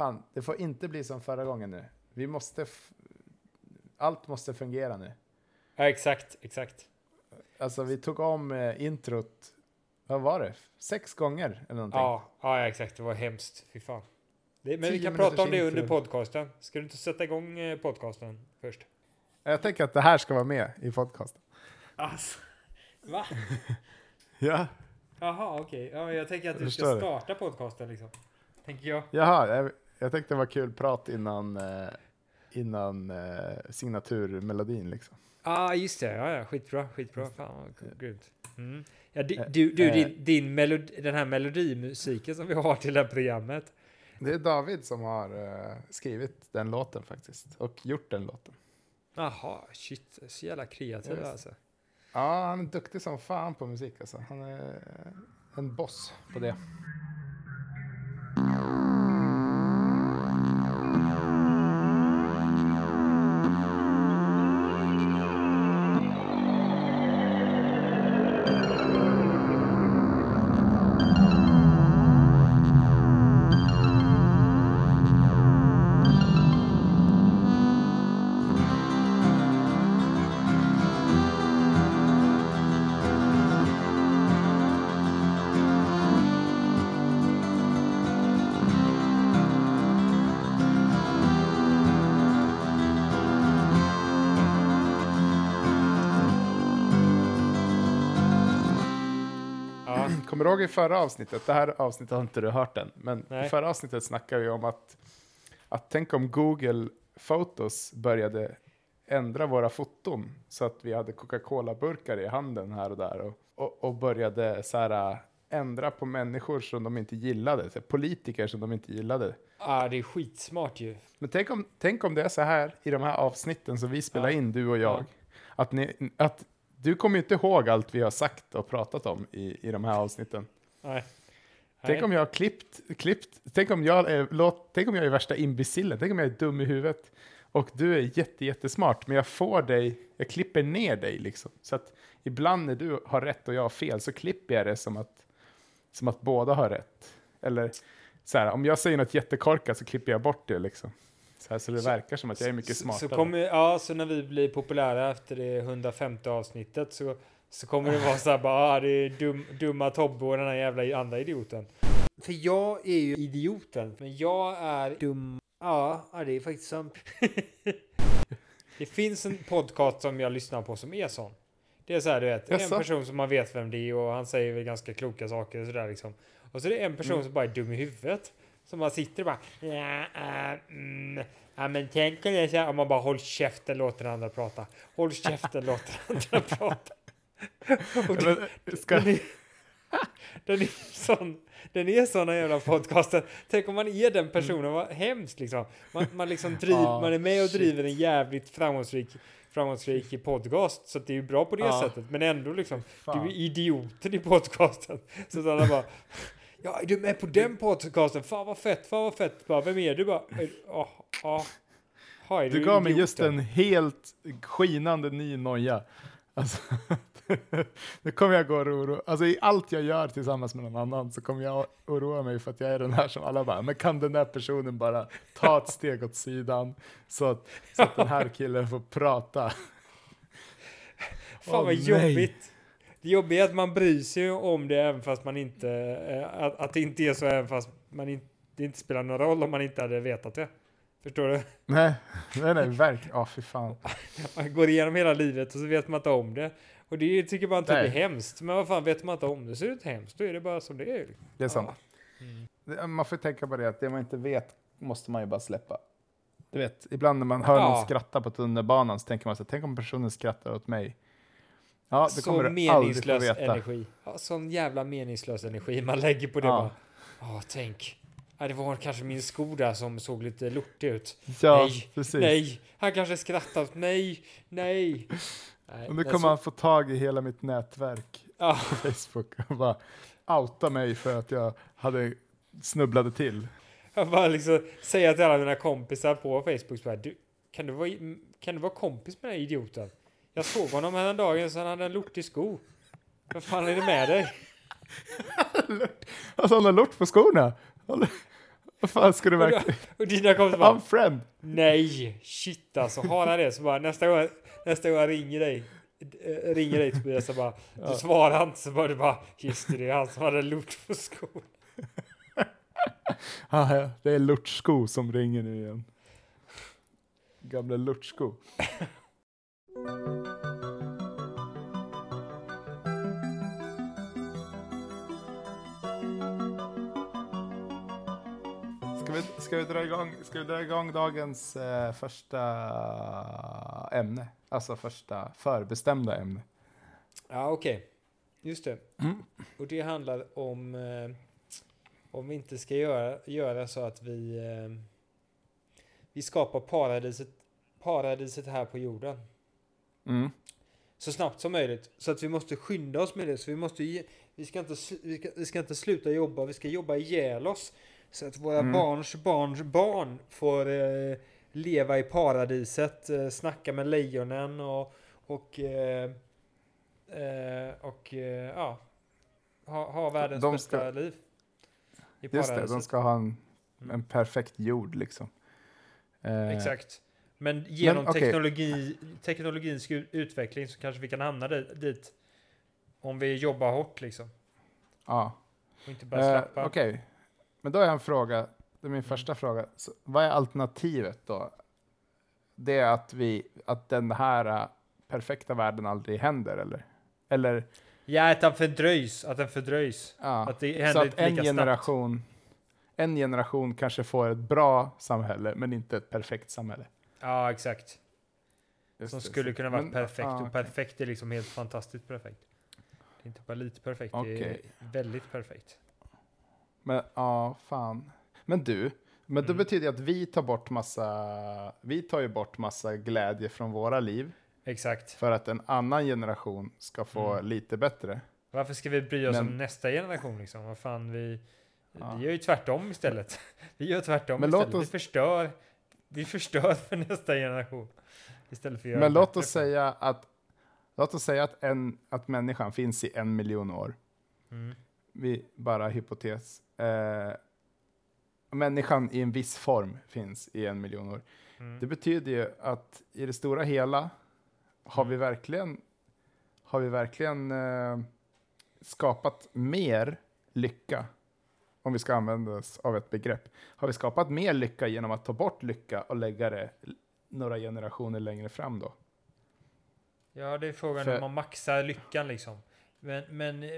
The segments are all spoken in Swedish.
fan, det får inte bli som förra gången nu. Vi måste, allt måste fungera nu. Ja, exakt, exakt. Alltså vi tog om eh, introt, vad var det? Sex gånger eller någonting. Ja, ja, exakt. Det var hemskt. Fy fan. Det, men vi kan prata om det under podcasten. Ska du inte sätta igång eh, podcasten först? Jag tänker att det här ska vara med i podcasten. Alltså, va? Ja, Jaha, okej. Ja, jag tänker att du ska Förstår starta podcasten liksom. Tänker jag. jaha, jag, tänkte det var kul prat innan, eh, innan eh, signaturmelodin liksom. Ja, ah, just det. Ja, ja. Skitbra, skitbra. Fan vad cool. grymt. Mm. Ja, du, Eh, du, du eh. din, din melodi, den här melodimusiken som vi har till det här programmet. Det är David som har eh, skrivit den låten faktiskt, och gjort den låten. Jaha, shit. Så jävla kreativ Just. alltså. Ja, han är duktig som fan på musik alltså. Han är en boss på det. Kommer du ihåg i förra avsnittet, det här avsnittet har inte du hört än, men Nej. i förra avsnittet snackade vi om att, att tänk om Google Photos började ändra våra foton så att vi hade Coca-Cola-burkar i handen här och där och, och, och började så här, äh, ändra på människor som de inte gillade, så politiker som de inte gillade. ah, det är skitsmart ju. Men tänk om, tänk om det är så här i de här avsnitten som vi spelar Ja. in, du och jag, Ja. att, ni, att du kommer ju inte ihåg allt vi har sagt och pratat om i, i de här avsnitten. Nej. Tänk om jag har klippt, klippt tänk, om jag är, låt, tänk om jag är värsta imbecillen, tänk om jag är dum i huvudet och du är jätte, jättesmart, men jag får dig, jag klipper ner dig liksom. Så att ibland när du har rätt och jag har fel så klipper jag det som att, som att båda har rätt. Eller så här, om jag säger något jättekorkat så klipper jag bort det liksom. Så, här, så det verkar som att jag är mycket Så, smartare. så, kommer, ja, så när vi blir populära efter det 150 avsnittet så, så kommer det vara så här bara, ah, det är dum, dumma Tobbe och den här jävla andra idioten. För jag är ju idioten, men jag är dum. Ja, ja det är faktiskt sant. det finns en podcast som jag lyssnar på som är sån. Det är så här, du vet, Jaså? en person som man vet vem det är och han säger väl ganska kloka saker och sådär liksom. Och så är det en person Mm. som bara är dum i huvudet. Som bara sitter och bara, ja, äh, mm, ja men tänk om så här, och man bara håll käften, låt den andra prata. Håll käften, låt den andra prata. Och det, Men, ska, den, är, den är sån, den är sån den jävla podcasten. Tänk om man är den personen, vad hemskt liksom. Man, man liksom driver, Ja, man är med och shit. driver en jävligt framgångsrik framgångsrik podcast, så det är ju bra på det Ja. sättet. Men ändå liksom, Fan. du är idioten i podcasten. Så att alla bara, ja är du med på den podcasten? Fan vad fett, fan vad fett. Bara, vem är du? Bara, ja, ja. Ja, är Du gav mig just en helt skinande ny noja. Alltså, nu kommer jag gå och oroa Alltså i allt jag gör tillsammans med någon annan så kommer jag oroa mig för att jag är den här som alla bara, men kan den där personen bara ta ett steg åt sidan så att, så att den här killen får prata. Fan vad nej. jobbigt. Det jobbiga är att man bryr sig om det även fast man inte, eh, att, att det inte är så även fast man inte, det inte spelar någon roll om man inte hade vetat det. Förstår du? Nej, nej, nej, verkligen. Ja, fy fan. Man går igenom hela livet och så vet man inte om det. Och det tycker man typ är hemskt. Men vad fan, vet man inte om det så är det inte hemskt. Då är det bara som det är. Det är sant. Ja. Mm. Man får tänka på det att det man inte vet måste man ju bara släppa. Du vet, ibland när man hör Ja. någon skratta på tunnelbanan så tänker man så tänk om personen skrattar åt mig. Ja, det så kommer du aldrig få meningslös veta. energi. Ja, sån jävla meningslös energi man lägger på det Ja. bara. Ja, tänk. Ja, det var kanske min sko där som såg lite lortig ut. Ja, Nej, precis. Nej, han kanske skrattar åt mig. Nej. Nej Och nu kommer så- han få tag i hela mitt nätverk Ja, på Facebook och bara outa mig för att jag hade snubblade till. jag bara liksom säga till alla mina kompisar på Facebook så här, du, kan du vara, kan du vara kompis med den här idioten? Jag såg honom häromdagen så han hade en lortig sko. Vad fan är det med dig? Alltså han har lort på skorna. Vad fan ska du Och, verkligen... och dina kompisar bara Unfriend! Nej, shit alltså. Har han det så bara nästa gång, nästa gång jag ringer dig eh, ringer dig Tobias så bara Ja. du svarar inte så bara du bara just det, det är han som hade lort på skon. Ah, ja, det är Lurtsko som ringer nu igen. Gamla Lurtsko. Ska vi, ska, vi dra igång, ska vi dra igång dagens eh, första ämne? Alltså första förbestämda ämne. Ja, okej. Just det. Mm. Och det handlar om eh, om vi inte ska göra, göra så att vi eh, vi skapar paradiset, paradiset här på jorden Mm. så snabbt som möjligt. Så att vi måste skynda oss med det. Så vi måste vi ska inte, vi ska, vi ska inte sluta jobba, vi ska jobba ihjäl oss. Så att våra Mm. barns barns barn får eh, leva i paradiset, eh, snacka med lejonen och, och, eh, eh, och eh, ja, ha, ha världens De bästa ska- liv. I Just det, paradiset. de ska ha en, Mm. en perfekt jord liksom. Eh, Exakt. Men genom okej. teknologi, teknologins utveckling så kanske vi kan hamna di- dit. Om vi jobbar hårt liksom. Ja. Och inte bara Eh, slappa. Okej, men då har jag en fråga. Det är Mm. min första fråga. Så, vad är alternativet då? Det är att, vi, att den här eh, perfekta världen aldrig händer, eller? Eller Ja, att den fördröjs. Att den fördröjs. ja, Att det så händer att inte en lika snabbt. generation, en generation kanske får ett bra samhälle, men inte ett perfekt samhälle. Ja, exakt. Just Som det, skulle så- kunna vara perfekt. ja, och okej. perfekt är liksom helt fantastiskt perfekt. Det är inte bara lite perfekt, det är väldigt perfekt. Men ja, fan. Men du, men det Mm. betyder att vi tar bort massa, vi tar ju bort massa glädje från våra liv Exakt. för att en annan generation ska få Mm. lite bättre. Varför ska vi bry oss Men- om nästa generation liksom? Vad fan, vi, Ja. vi gör ju tvärtom istället. Vi gör tvärtom Men istället. Vi oss- förstör. Vi förstör för nästa generation. Istället för att göra Men låt oss säga att, låt oss säga att, en, att människan finns i en miljon år. Mm. Vi, bara hypotes. Eh, människan i en viss form finns i en miljon år. Mm. Det betyder ju att i det stora hela har vi Mm. verkligen, har vi verkligen eh, skapat mer lycka, om vi ska använda oss av ett begrepp. Har vi skapat mer lycka genom att ta bort lycka och lägga det några generationer längre fram då? Ja, det är frågan För- om man maxar lyckan liksom. Men, men eh,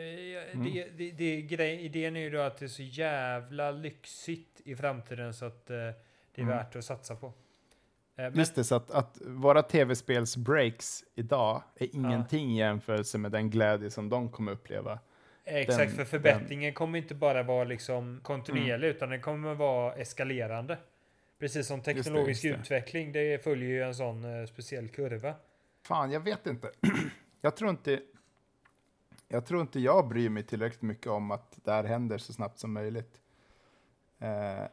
Mm. det, det, det, grej, idén är ju då att det är så jävla lyxigt i framtiden så att eh, det är Mm. värt att satsa på. Eh, men, Just det, så att, att våra tv-spels-breaks idag är ingenting i jämförelse med den glädje som de kommer uppleva. Exakt, den- för förbättringen kommer inte bara vara liksom kontinuerlig Mm. utan den kommer vara eskalerande. Precis som teknologisk just det. utveckling, det följer ju en sån eh, speciell kurva. Fan, jag vet inte. jag tror inte jag tror inte jag bryr mig tillräckligt mycket om att det här händer så snabbt som möjligt. Eh,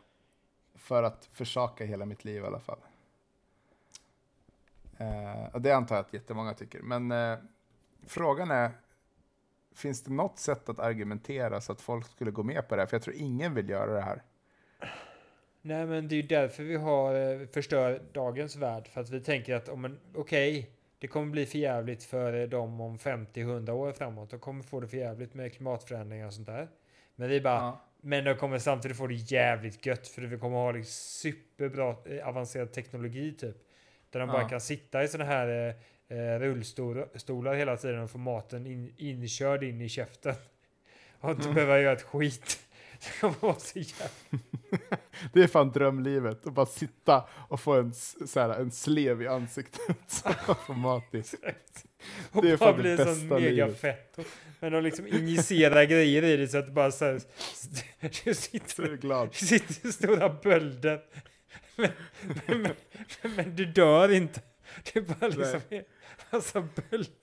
för att försaka hela mitt liv i alla fall. Eh, och det antar jag att jättemånga tycker. Men frågan är, finns det något sätt att argumentera så att folk skulle gå med på det här? För jag tror ingen vill göra det här. Nej, men det är ju därför vi har eh, förstör dagens värld. För att vi tänker att okej, det kommer bli förjävligt för eh, dem om 50-100 år framåt. De kommer få det förjävligt med klimatförändringar och sånt där. Men vi bara, Ja. men de kommer samtidigt få det jävligt gött för vi kommer ha liksom superbra eh, avancerad teknologi typ. Där de bara Ja. kan sitta i såna här eh, rullstolar hela tiden och få maten in, inkörd in i käften. Och inte Mm. behöva göra ett skit. Det kommer vara så jävla Det är fan drömlivet, att bara sitta och få en, så här, en slev i ansiktet mat i. Och Det är bara fan blir det bästa mega livet. fett. Men de liksom injicerar grejer i det så att det bara så här, du sitter, glad. sitter i stora bölder. Men, men, men, men du dör inte. Det är bara liksom en massa bölder.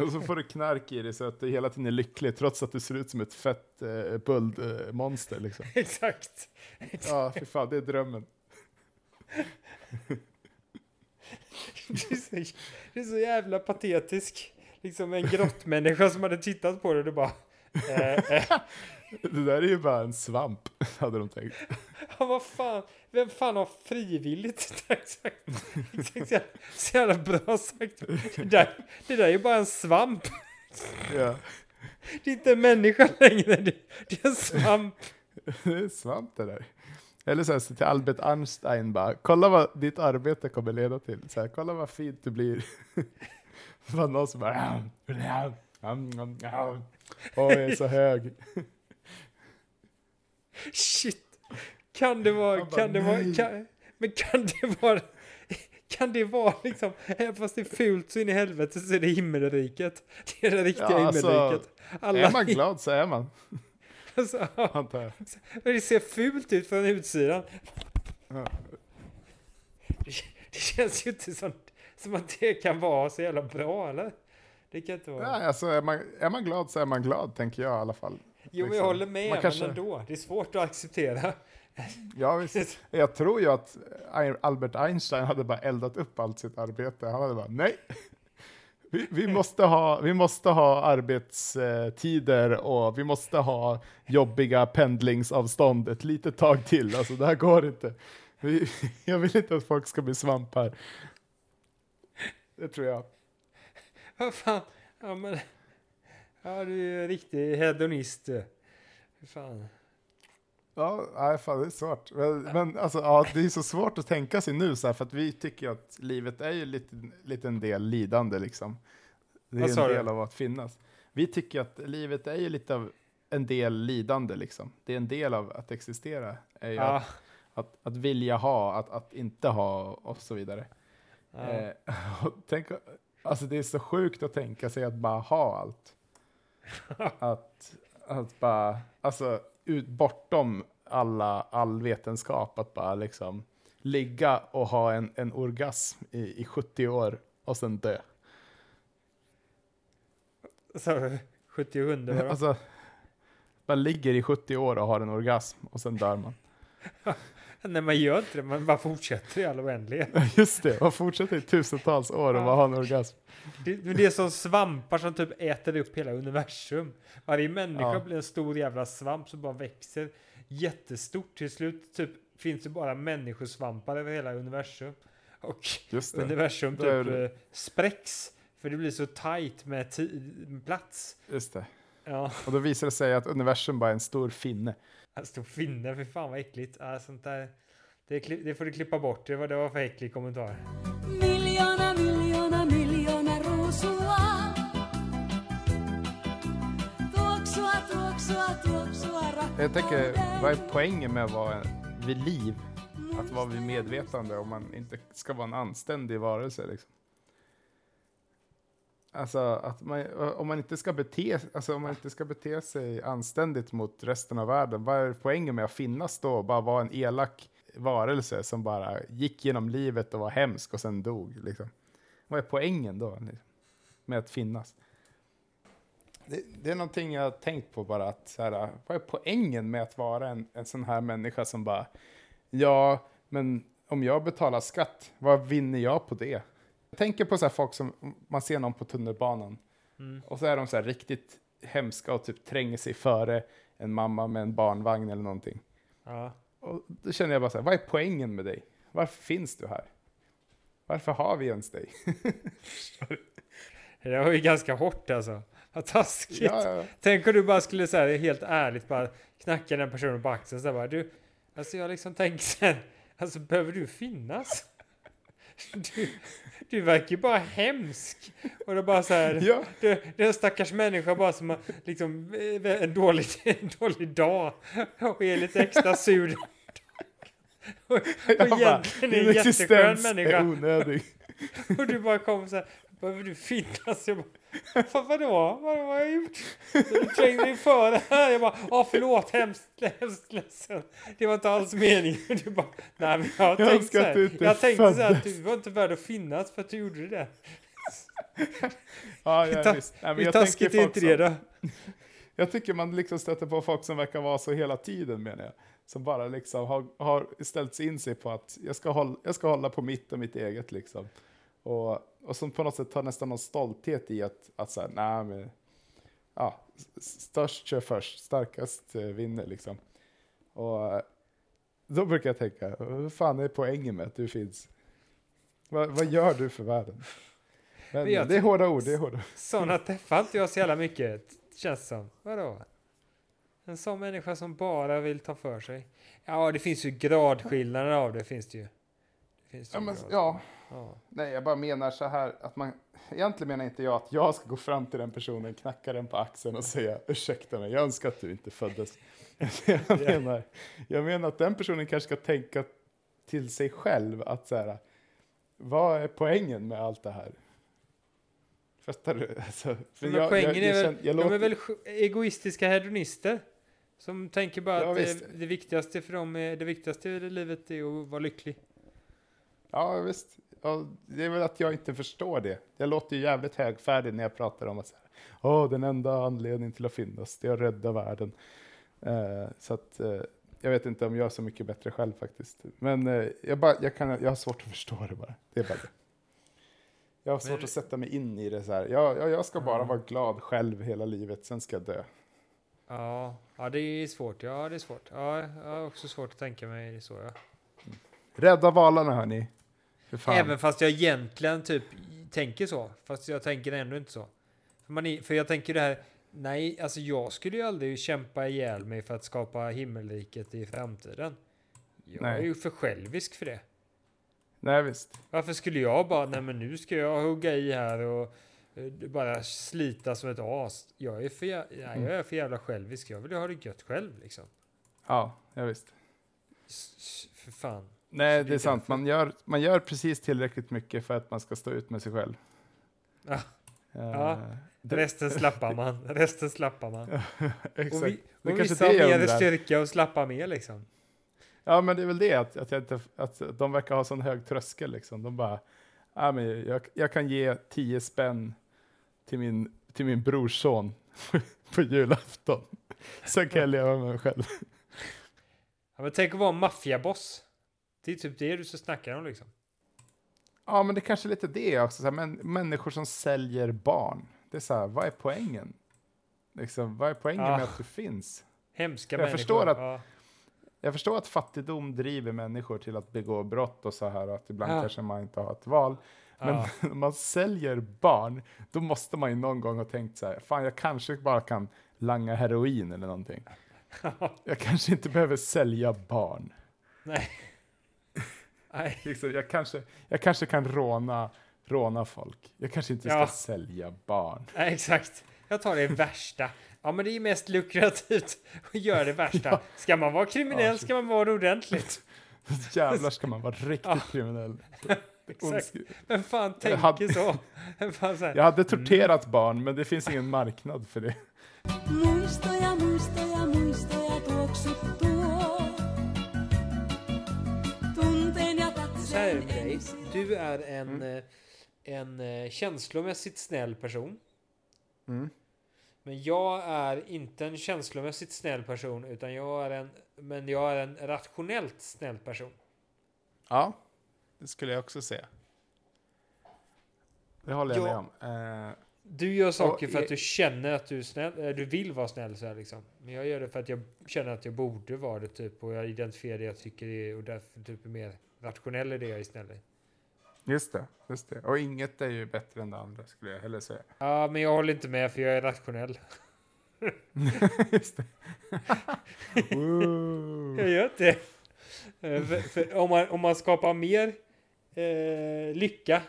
Och så får du knark i dig så att du hela tiden är lycklig trots att du ser ut som ett fett eh, böldmonster. Eh, liksom. Exakt. Ja, fy fan, det är drömmen. Det är, så, det är så jävla patetisk. Liksom en grottmänniska som hade tittat på det och det bara... Eh, eh, Det där är ju bara en svamp, hade de tänkt. Ja, vad fan. Vem fan har frivilligt? Exakt. Exakt. så jävla- bra sagt. Det där, det där är ju bara en svamp. Ja. Det är inte en människa längre. Det, det är en svamp. Det är svamp det där. Eller så här, så till Albert Einstein bara, kolla vad ditt arbete kommer leda till. Så här, kolla vad fint du blir. Var det någon som bara, åh jag är så hög. Shit. Kan det vara, bara, kan det vara, kan, men kan det vara, kan det vara liksom, fast det är fult så in i helvete så är det himmelriket. Det är det riktiga Ja, alltså, himmelriket. Alla, Är man glad så är man, alltså, antar jag. det ser fult ut från utsidan. Ja. Det, det känns ju inte som, som att det kan vara så jävla bra eller? Det kan inte vara. Ja, alltså, är, man, är man glad så är man glad, tänker jag i alla fall. jo men jag liksom. håller med, Man kanske- men ändå. Det är svårt att acceptera. Ja, visst. Jag tror ju att Albert Einstein hade bara eldat upp allt sitt arbete. Han hade bara, nej. Vi, vi, måste ha, vi måste ha arbetstider och vi måste ha jobbiga pendlingsavstånd ett litet tag till. Alltså det här går inte. Vi, jag vill inte att folk ska bli svampar. Det tror jag. Vad fan. Ja men. Ja du är ju riktig hedonist du. Fy Fan. Ja, nej, fan, det är svårt. Men, men alltså, ja, det är så svårt att tänka sig nu, så här, för att vi tycker att livet är ju lite, lite en del lidande. Liksom. Det är en du? del av att finnas. Vi tycker att livet är ju lite av en del lidande. Liksom. Det är en del av att existera. Är ju Ja. att, att, att vilja ha, att, att inte ha och så vidare. ja. Eh, och tänk, alltså det är så sjukt att tänka sig att bara ha allt. att, att bara, alltså ut, bortom alla, all vetenskap, att bara liksom ligga och ha en, en orgasm i, i 70 år och sen dö. Så 70 och 100 vadå? Alltså, man ligger i 70 år och har en orgasm och sen dör man. Nej man gör inte det, man bara fortsätter i all oändlighet. Just det, man fortsätter i tusentals år och bara har en orgasm. Det, det är som svampar som typ äter upp hela universum. Varje människa Ja. blir en stor jävla svamp som bara växer jättestort. Till slut typ finns det bara människosvampar över hela universum. Och universum typ det- eh, spräcks. För det blir så tight med med plats. Just det. Ja, Och då visar det sig att universum bara är en stor finne. en stor finne, för fan vad äckligt. Ja, sånt där, det, det får du klippa bort, det var, det var för äcklig kommentar. Ruusua. Tuoksua, tuoksua, tuoksua Jag tänker, vad är poängen med att vara vid liv? Att vara vid medvetande om man inte ska vara en anständig varelse liksom. Alltså att man, eh, om man inte ska bete, alltså om man inte ska bete sig anständigt mot resten av världen, vad är poängen med att finnas då? Bara vara en elak varelse som bara gick genom livet och var hemsk och sen dog liksom. Vad är poängen då? Liksom, med att finnas? Det, det är någonting jag har tänkt på bara att så här, eh, vad är poängen med att vara en, en sån här människa som bara, ja, men om jag betalar skatt, vad vinner jag på det? Tänker på så här folk som, man ser någon på tunnelbanan Mm. och så är de så här riktigt hemska och typ tränger sig före en mamma med en barnvagn eller någonting. Ja. Och då känner jag bara så här, vad är poängen med dig? Varför finns du här? Varför har vi ens dig? Det var ju ganska hårt alltså. Vad taskigt. ja, ja. Tänk om du bara skulle säga helt ärligt bara knacka den personen på axeln här bara du, alltså jag liksom tänker sen, alltså behöver du finnas? Du, du verkar ju bara hemsk. Och är bara så här, ja. det, det är en stackars människa bara som har liksom eh, en dålig, en dålig dag och är lite extra sur. Och, och bara, egentligen är en jätteskön existens är människa. onödig. Och du bara kommer så här, behöver du finnas? Jag bara, vad, vadå? Vad, vad har jag gjort? Du trängde dig före här. Jag bara, åh förlåt, hemskt, hemskt ledsen. Det var inte alls meningen. Du bara, nej men jag Jag tänkt önskar så här. Jag tänkte så här, att du var inte värd att finnas för att du gjorde det. Ja, ja, visst. Nej, men Hur taskigt är inte det då? Jag tycker man liksom stöter på folk som verkar vara så hela tiden menar jag. Som bara liksom har, har ställt in sig på att jag ska, hålla, jag ska hålla på mitt och mitt eget liksom. Och, och som på något sätt har nästan någon stolthet i att, att säga, nej men ja, störst kör först, starkast eh, vinner liksom. Och eh, då brukar jag tänka, vad fan är poängen med att du finns? Vad, vad gör du för världen? Men, Men jag det är hårda ord, det är hårda. Sådana träffar inte jag så jävla mycket, känns som. Vadå? En sån människa som bara vill ta för sig. Ja, det finns ju gradskillnader av det, finns det ju. Det finns det Ja, ju men, grad- ja, ja. nej jag bara menar så här att man, egentligen menar inte jag att jag ska gå fram till den personen, knacka den på axeln och säga ursäkta mig, jag önskar att du inte föddes. Jag menar, jag menar att den personen kanske ska tänka till sig själv att så här, vad är poängen med allt det här? Fattar du? Alltså, Men poängen är väl, känner- jag de är väl egoistiska hedonister. Som tänker bara Ja, att det, det viktigaste för dem är, det viktigaste i livet är att vara lycklig. Ja, visst. Ja, det är väl att jag inte förstår det. Jag låter ju jävligt högfärdig när jag pratar om att så här, Åh, den enda anledningen till att finnas, det är att rädda världen. Eh, så att, eh, jag vet inte om jag är så mycket bättre själv faktiskt. Men eh, jag, bara, jag, kan, jag har svårt att förstå det bara. Det är bara det. Jag har svårt Men- att sätta mig in i det så här. Jag, jag, jag ska bara Mm. vara glad själv hela livet, sen ska jag dö. Ja, ja, det är svårt. Ja, det är svårt. Ja, jag har också svårt att tänka mig det så. Ja. Rädda valarna hörni. Även fast jag egentligen typ tänker så. Fast jag tänker ändå inte så. För, man är, för jag tänker det här. Nej, alltså jag skulle ju aldrig kämpa ihjäl mig för att skapa himmelriket i framtiden. Jag Nej. är ju för självisk för det. Nej, visst. Varför skulle jag bara, nej men nu ska jag hugga i här och eh, bara slita som ett as. Jag är för, jä- nej, jag är för jävla självisk. Jag vill ju ha det gött själv liksom. Ja, ja visst. S- För fan. Nej, det är sant. Man gör, man gör precis tillräckligt mycket för att man ska stå ut med sig själv. Ja. Eh, Ja, Resten slappar man. Resten slappar man. Exakt. Och, vi, och kanske vissa har mer styrka och slappar mer liksom. Ja, men det är väl det att, att, jag inte, att de verkar ha sån hög tröskel. Liksom. De bara, ja, men jag, jag kan ge tio spänn till min, till min brorson på julafton. Sen kan jag leva med mig själv. Ja, men tänk att vara en maffiaboss. Det är typ det du så snackar om liksom. Ja, men det är kanske är lite det också. Så här, men, människor som säljer barn. Det är så här, vad är poängen? Liksom, vad är poängen Ah. med att du finns? Hemska Jag människor. förstår att- Ja. Jag förstår att fattigdom driver människor till att begå brott och så här och att ibland Ja. kanske man inte har ett val. Men när man säljer barn, då måste man ju någon gång ha tänkt så här, fan jag kanske bara kan langa heroin eller någonting. Jag kanske inte behöver sälja barn. Nej. Nej. Liksom, jag, kanske, jag kanske kan råna, råna folk. Jag kanske inte ska Ja. sälja barn. Nej, exakt. Jag tar det värsta. Ja, men det är mest lukrativt att göra det värsta. Ja. Ska man vara kriminell ska man vara det ordentligt. Jävlar ska man vara riktigt Ja. kriminell. Exakt. Vem fan Jag tänker hade- så? Vem fan så Jag hade torterat barn, men det finns ingen marknad för det. Ensin. Du är en, eh, en eh, känslomässigt snäll person. Mm. Men jag är inte en känslomässigt snäll person, utan jag är en, men jag är en rationellt snäll person. Ja, det skulle jag också säga. Det håller jag Ja. med om. Eh, Du gör saker Och för att du känner att du är snäll, eh, du vill vara snäll så här liksom. Men jag gör det för att jag känner att jag borde vara det typ och jag identifierar det jag tycker det är och därför typ är mer rationell i det jag är snäll i. just det, just det. Och inget är ju bättre än det andra skulle jag hellre säga. Ja, men jag håller inte med för jag är rationell. just. Jag gör det. Eh, för, för om, man, om man skapar mer eh, lycka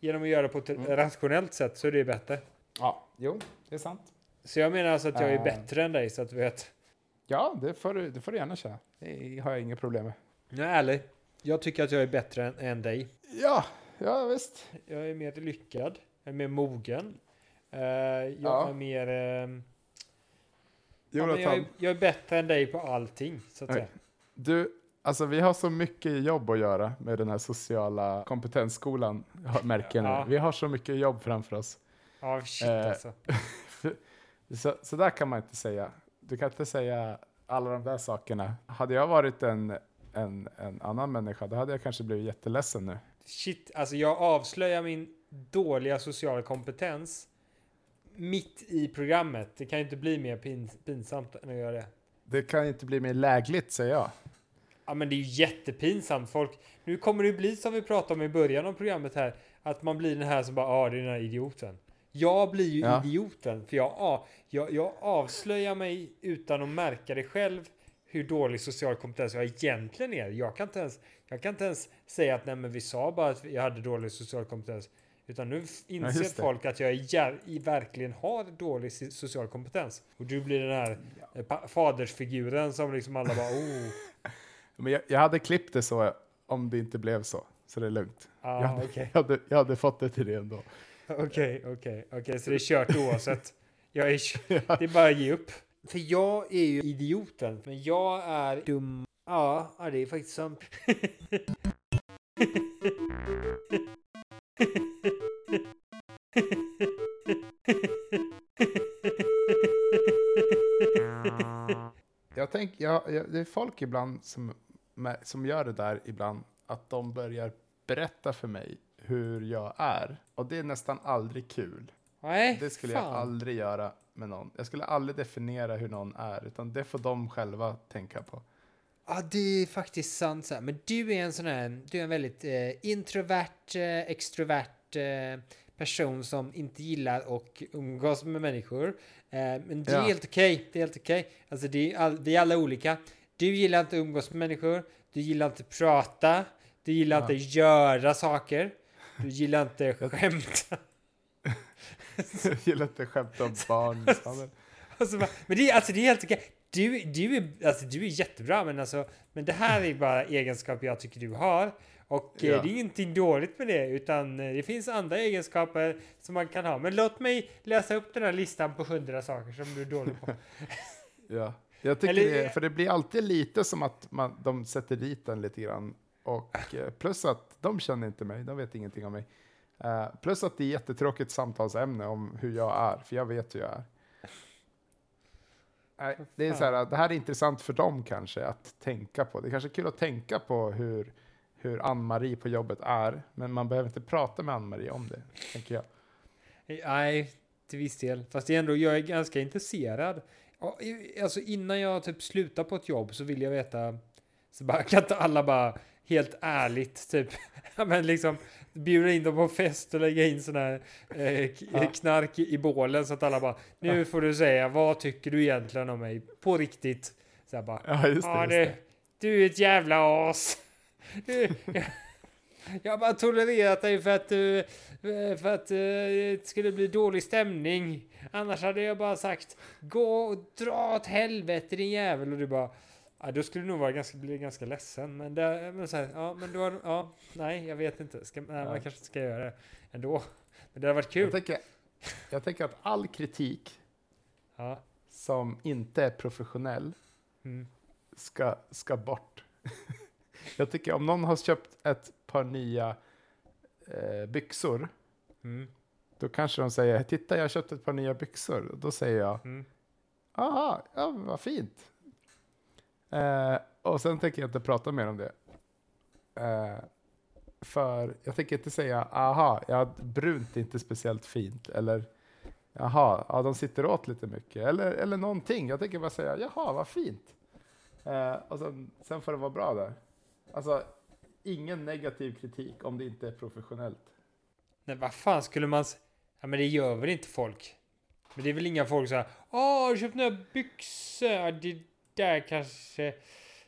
genom att göra det på ett Mm. rationellt sätt så är det bättre. Ja, jo, det är sant. Så jag menar alltså att jag är Ah. bättre än dig så att du vet. Ja, det får det får du gärna säga. Det har jag inga problem med. Jag är ärlig. Jag tycker att jag är bättre än, än dig. Ja, ja visst. Jag är mer lyckad. Jag är mer mogen. Eh, jag Ja. är mer... ehm, ja, Jonathan, men jag, är, jag är bättre än dig på allting, så att Oj. säga. du, alltså vi har så mycket jobb att göra med den här sociala kompetensskolan, märker jag nu. Ja. Vi har så mycket jobb framför oss. Ja, shit Eh, alltså. Så, så där kan man inte säga. Du kan inte säga alla de där sakerna. Hade jag varit en, en, en annan människa, då hade jag kanske blivit jätteledsen nu. Shit, alltså jag avslöjar min dåliga sociala kompetens mitt i programmet. Det kan ju inte bli mer pin, pinsamt än att göra det. Det kan inte bli mer lägligt, säger jag. Ja men det är ju jättepinsamt. Folk, nu kommer det bli som vi pratade om i början av programmet här. Att man blir den här som bara, ja ah, det är den här idioten. Jag blir ju Ja. idioten. För jag, ah, jag, jag avslöjar mig utan att märka det själv. Hur dålig social kompetens jag egentligen är. Jag kan inte ens, jag kan inte ens säga att nej men vi sa bara att jag hade dålig social kompetens. Utan nu inser det. folk att jag i verkligen har dålig social kompetens. Och du blir den här eh, pa- fadersfiguren som liksom alla bara oh. Men jag, jag hade klippt det så om det inte blev så. Så det är lugnt. Ah, jag, hade, okej. jag, hade, jag hade fått det till det ändå. Okej, okej, okej, så det är kört oavsett. Jag är, det är bara att ge upp. För jag är ju idioten, men jag är dum. Ja, ja det är faktiskt sant. Jag tänker, jag, det är folk ibland som, som gör det där ibland, att de börjar berätta för mig hur jag är. Och det är nästan aldrig kul. Nej, Det skulle fan. jag aldrig göra med någon. Jag skulle aldrig definiera hur någon är, utan det får de själva tänka på. Ja, det är faktiskt sant. Så. Men du är en sån här, du är en väldigt eh, introvert, eh, extrovert eh, person som inte gillar att umgås med människor. Eh, men det är Ja. helt okej. Det är helt okej. Alltså, det är all, vi är alla olika. Du gillar inte att umgås med människor. Du gillar inte att prata. Du gillar Ja. inte att göra saker. Du gillar inte skämta. Jag gillar att skämta om barn. misshandel. Alltså, men det är, alltså, det är helt okej. Du, du, är, alltså, du är jättebra, men, alltså, men det här är bara egenskaper jag tycker du har. Och eh, Ja. det är ingenting dåligt med det, utan eh, det finns andra egenskaper som man kan ha. Men låt mig läsa upp den här listan på hundra saker som du är dålig på. Ja. Jag tycker Eller- det, för det blir alltid lite som att man, de sätter dit den lite grann. Och eh, plus att de känner inte mig, de vet ingenting om mig. Eh, plus att det är jättetråkigt samtalsämne om hur jag är, för jag vet hur jag är. Nej, det är så här, det här är intressant för dem kanske att tänka på. Det är kanske är kul att tänka på hur, hur Ann-Marie på jobbet är, men man behöver inte prata med Ann-Marie om det, tänker jag. Nej, till viss del. Fast ändå, jag är ganska intresserad. Alltså innan jag typ slutar på ett jobb så vill jag veta, så bara, kan inte alla bara helt ärligt typ, ja, men liksom bjuda in dem på fest och lägga in sån här eh, Ja. knark i, bålen så att alla bara, nu får du säga, vad tycker du egentligen om mig? På riktigt. Så bara, Ja, just det. Just det, det. du är ett jävla as. Du, jag, jag har bara tolererat dig för att, du, eh, för att eh, det skulle bli dålig stämning. Annars hade jag bara sagt gå och dra åt helvete din jävel. Och du bara Ja, då skulle du nog vara ganska, bli ganska ledsen. Men, det, men så här, ja, men då, ja, nej, jag vet inte. Ska, nej, man kanske ska göra det ändå. Men det hade varit Jag kul. tänker, jag tänker att all kritik Ja. som inte är professionell Mm. ska, ska bort. jag tycker om någon har köpt ett par nya eh, byxor, Mm. då kanske de säger titta jag har köpt ett par nya byxor. Och då säger jag Mm. aha, ja, vad fint. Eh, och sen tänker jag inte prata mer om det. Eh, för jag tänker inte säga aha, ja, brunt är inte speciellt fint. Eller jaha, ja, de sitter åt lite mycket. Eller, eller någonting. Jag tänker bara säga jaha, vad fint. Eh, och sen, sen får det vara bra där. Alltså, ingen negativ kritik om det inte är professionellt. Nej, vad fan skulle man... Ja, men det gör väl inte folk? Men det är väl inga folk så här. Åh, har du köpt nya byxor? Det där kanske...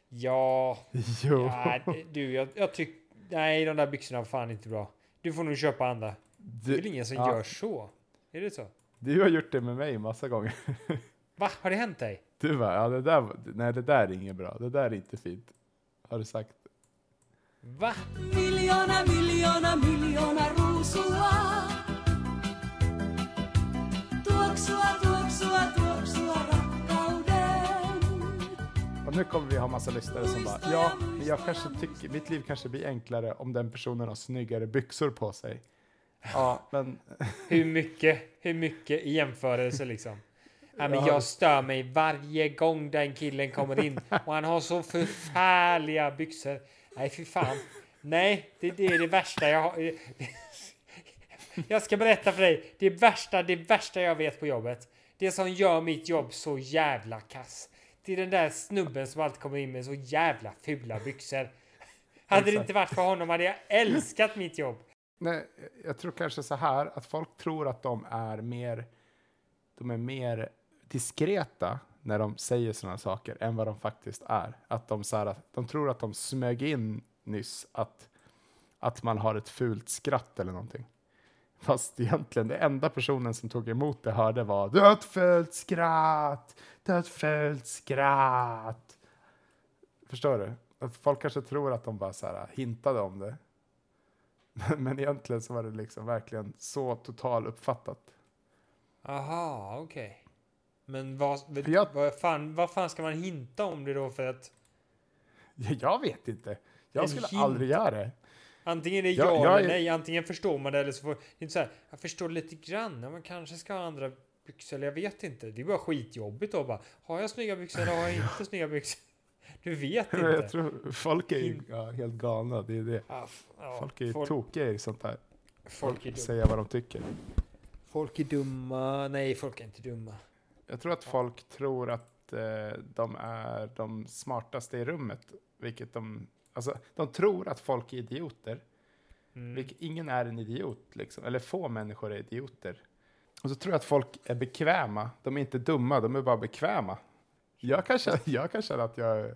Ja... Jo. ja du, jag, jag tycker... Nej, de där byxorna var fan inte bra. Du får nog köpa andra. Det är väl ingen som ja. gör så? Är det så? Du har gjort det med mig massa gånger. Va? Har det hänt dig? Du bara, ja det där, var- nej det där är inget bra, det där är inte fint. Har du sagt. Va? Miljoona, miljoona, miljoona ruusua. Nu kommer vi ha massa lyssnare som bara, ja, men jag kanske tycker, mitt liv kanske blir enklare om den personen har snyggare byxor på sig. Ja, men Hur mycket? Hur mycket i jämförelse liksom? Ja, men Ja. jag stör mig varje gång den killen kommer in och han har så förfärliga byxor. Nej, fy fan. Nej, det, det är det värsta jag har. Jag ska berätta för dig. Det värsta, det värsta jag vet på jobbet. Det som gör mitt jobb så jävla kass till den där snubben som alltid kommer in med så jävla fula byxor. Hade det inte varit för honom hade jag älskat mitt jobb. Nej, jag tror kanske så här att folk tror att de är mer, de är mer diskreta när de säger sådana saker än vad de faktiskt är. Att de, så här, de tror att de smög in nyss att, att man har ett fult skratt eller någonting. Fast egentligen, det enda personen som tog emot det hörde var fult skratt! Fult skratt! Förstår du? Att folk kanske tror att de bara så här hintade om det. Men, men egentligen så var det liksom verkligen så total uppfattat. Aha, okej. Men vad, För jag- vad, fan, vad fan ska man hinta om det då för att Jag vet inte. Jag skulle hint. aldrig göra det. Antingen är det ja jag eller nej. Antingen förstår man det eller så får det är inte så här. Jag förstår lite grann. Ja, man kanske ska ha andra byxor eller jag vet inte. Det är bara skitjobbigt då bara. Har jag snygga byxor eller har jag inte snygga byxor? Du vet Men Jag inte. tror folk är ju ja, helt galna. Det är det. Ja, ja, Folk är ju folk, tokiga i sånt här. folk, är. Säga vad de tycker. folk är dumma. Nej, folk är inte dumma. Jag tror att folk tror att eh, de är de smartaste i rummet. Vilket de, alltså, de tror att folk är idioter. Mm. Vilket, ingen är en idiot, liksom. eller få människor är idioter. Och så tror jag att folk är bekväma. De är inte dumma, de är bara bekväma. Jag kan känna, jag kan känna att jag,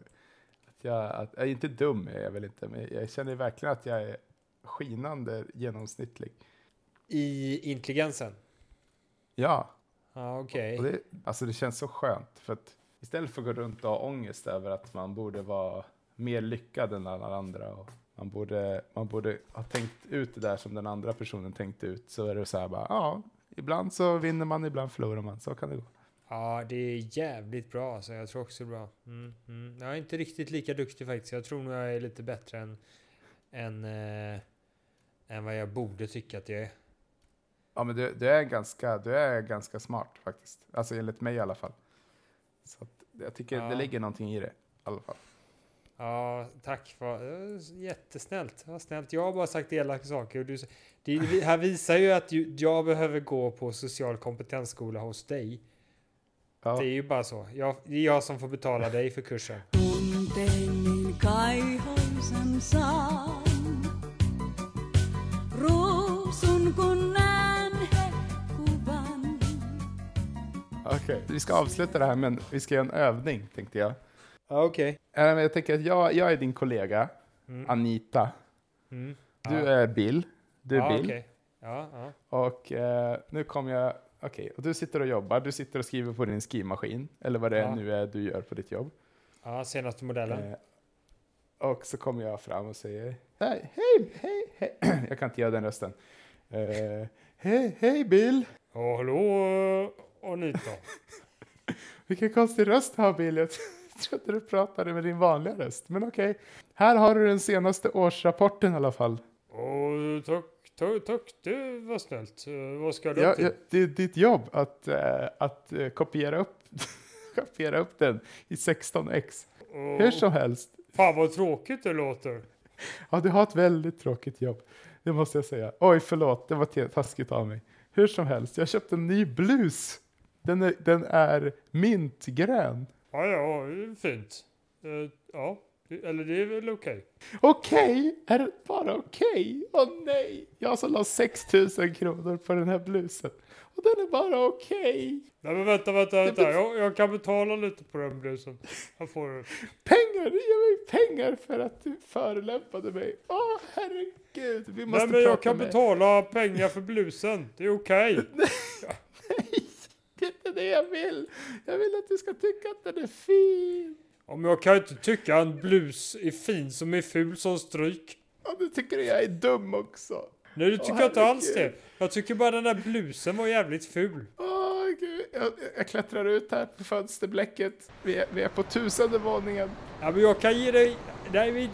att jag, att, jag är inte dum, är jag väl inte, men jag känner verkligen att jag är skinande genomsnittlig. I intelligensen? Ja, Ja, okej. och det, alltså det känns så skönt. För att istället för att gå runt och ha ångest över att man borde vara mer lyckad än alla andra och man borde, man borde ha tänkt ut det där som den andra personen tänkte ut så är det så här bara, ja, ibland så vinner man, ibland förlorar man, så kan det gå. Ja, det är jävligt bra. Så jag tror också det är bra. Mm, mm. Jag är inte riktigt lika duktig faktiskt. Jag tror nog jag är lite bättre än, än, eh, än vad jag borde tycka att jag är. Ja, men du, du, är ganska, du är ganska smart faktiskt, alltså enligt mig i alla fall. Så att, jag tycker Ja. det ligger någonting i det, i alla fall. Ja, tack. För, eh, jättesnällt. Vad snällt. Jag har bara sagt elaka saker. Och du, det det här visar ju att ju- jag behöver gå på social kompetensskola hos dig. Ja. Det är ju bara så. Jag, det är jag som får betala dig för kursen. Okej, vi ska avsluta det här, men vi ska göra en övning, tänkte jag. Okej. Äh, men jag tänker att jag, jag är din kollega, Mm. Anita. Mm. Du Ja. är Bill. Du är ja, Bill. okej. Ja, ja. Och eh, nu kommer jag... Okej, och du sitter och jobbar. Du sitter och skriver på din skrivmaskin. Eller vad det nu är du gör på ditt jobb. ja, senaste modellen. Eh, och så kommer jag fram och säger Hej, hej, hej, hej. Jag kan inte göra den rösten. Eh, hej, hej Bill. Ja, hallå Anita. Vilken konstig röst har Bill. Trodde du pratade med din vanliga röst. Men okej. Här har du den senaste årsrapporten i alla fall. Åh, tack, tack, tack, det var snällt. Vad ska du Ja, till? ja, det är ditt jobb att, eh, att eh, kopiera, upp, kopiera upp den i 16x. Åh, Hur som helst. Fan vad tråkigt det låter. Ja, du har ett väldigt tråkigt jobb. Det måste jag säga. Oj, förlåt. Det var taskigt av mig. Hur som helst, jag köpte en ny blus. Den är, den är mintgrön. Ja, ja, fint. Eh, ja, eller det är väl okej. Okej, är det bara okej? Åh nej, jag som la 6 000 kronor på den här blusen. Och den är bara okej. Nej men vänta, vänta, vänta. Jag, jag kan betala lite på den blusen. Jag får det. Pengar, ge mig pengar för att du förolämpade mig. Åh herregud, vi måste Nej men jag prata kan med... betala pengar för blusen. Det är okej. Inte det jag vill. Jag vill att du ska tycka att den är fin. Om jag kan inte tycka en blus är fin som är ful som stryk. Och du tycker jag är dum också. Nej det tycker Åh, jag inte alls det. Jag tycker bara den där blusen var jävligt ful. Åh gud, jag, jag klättrar ut här på fönsterblecket. Vi är, vi är på tusende våningen. Ja men jag kan ge dig... Nej,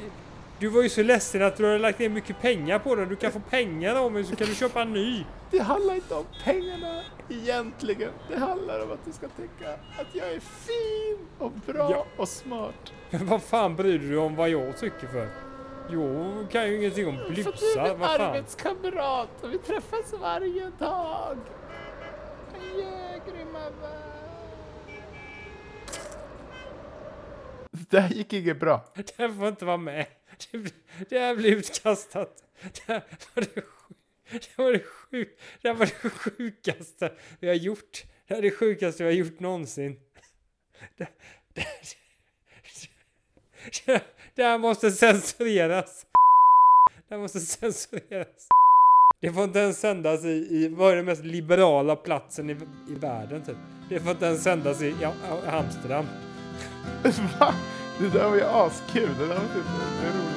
du var ju så ledsen att du hade lagt ner mycket pengar på den. Du kan få pengar av mig så kan du köpa en ny. Det handlar inte om pengarna egentligen. Det handlar om att du ska tycka att jag är fin och bra Ja. och smart. Men vad fan bryr du dig om vad jag tycker för? Jo, kan ju ingenting om För du är fan? arbetskamrat och vi träffas varje dag. Yeah, grymma. Det här gick inget bra. Det här får inte vara med. Det, här blir utkastat. Det här var det, det, var det, sjuk, det här var det sjukaste vi har gjort. Det här är det sjukaste vi har gjort någonsin. Det, det, det, det här måste censureras. Det här måste censureras. Det får inte ens sändas i, i vad är den mest liberala platsen i, i världen typ. Det får inte ens sändas i, i Amsterdam. Va? Det där var ju askul. Det där var typ det är roligt.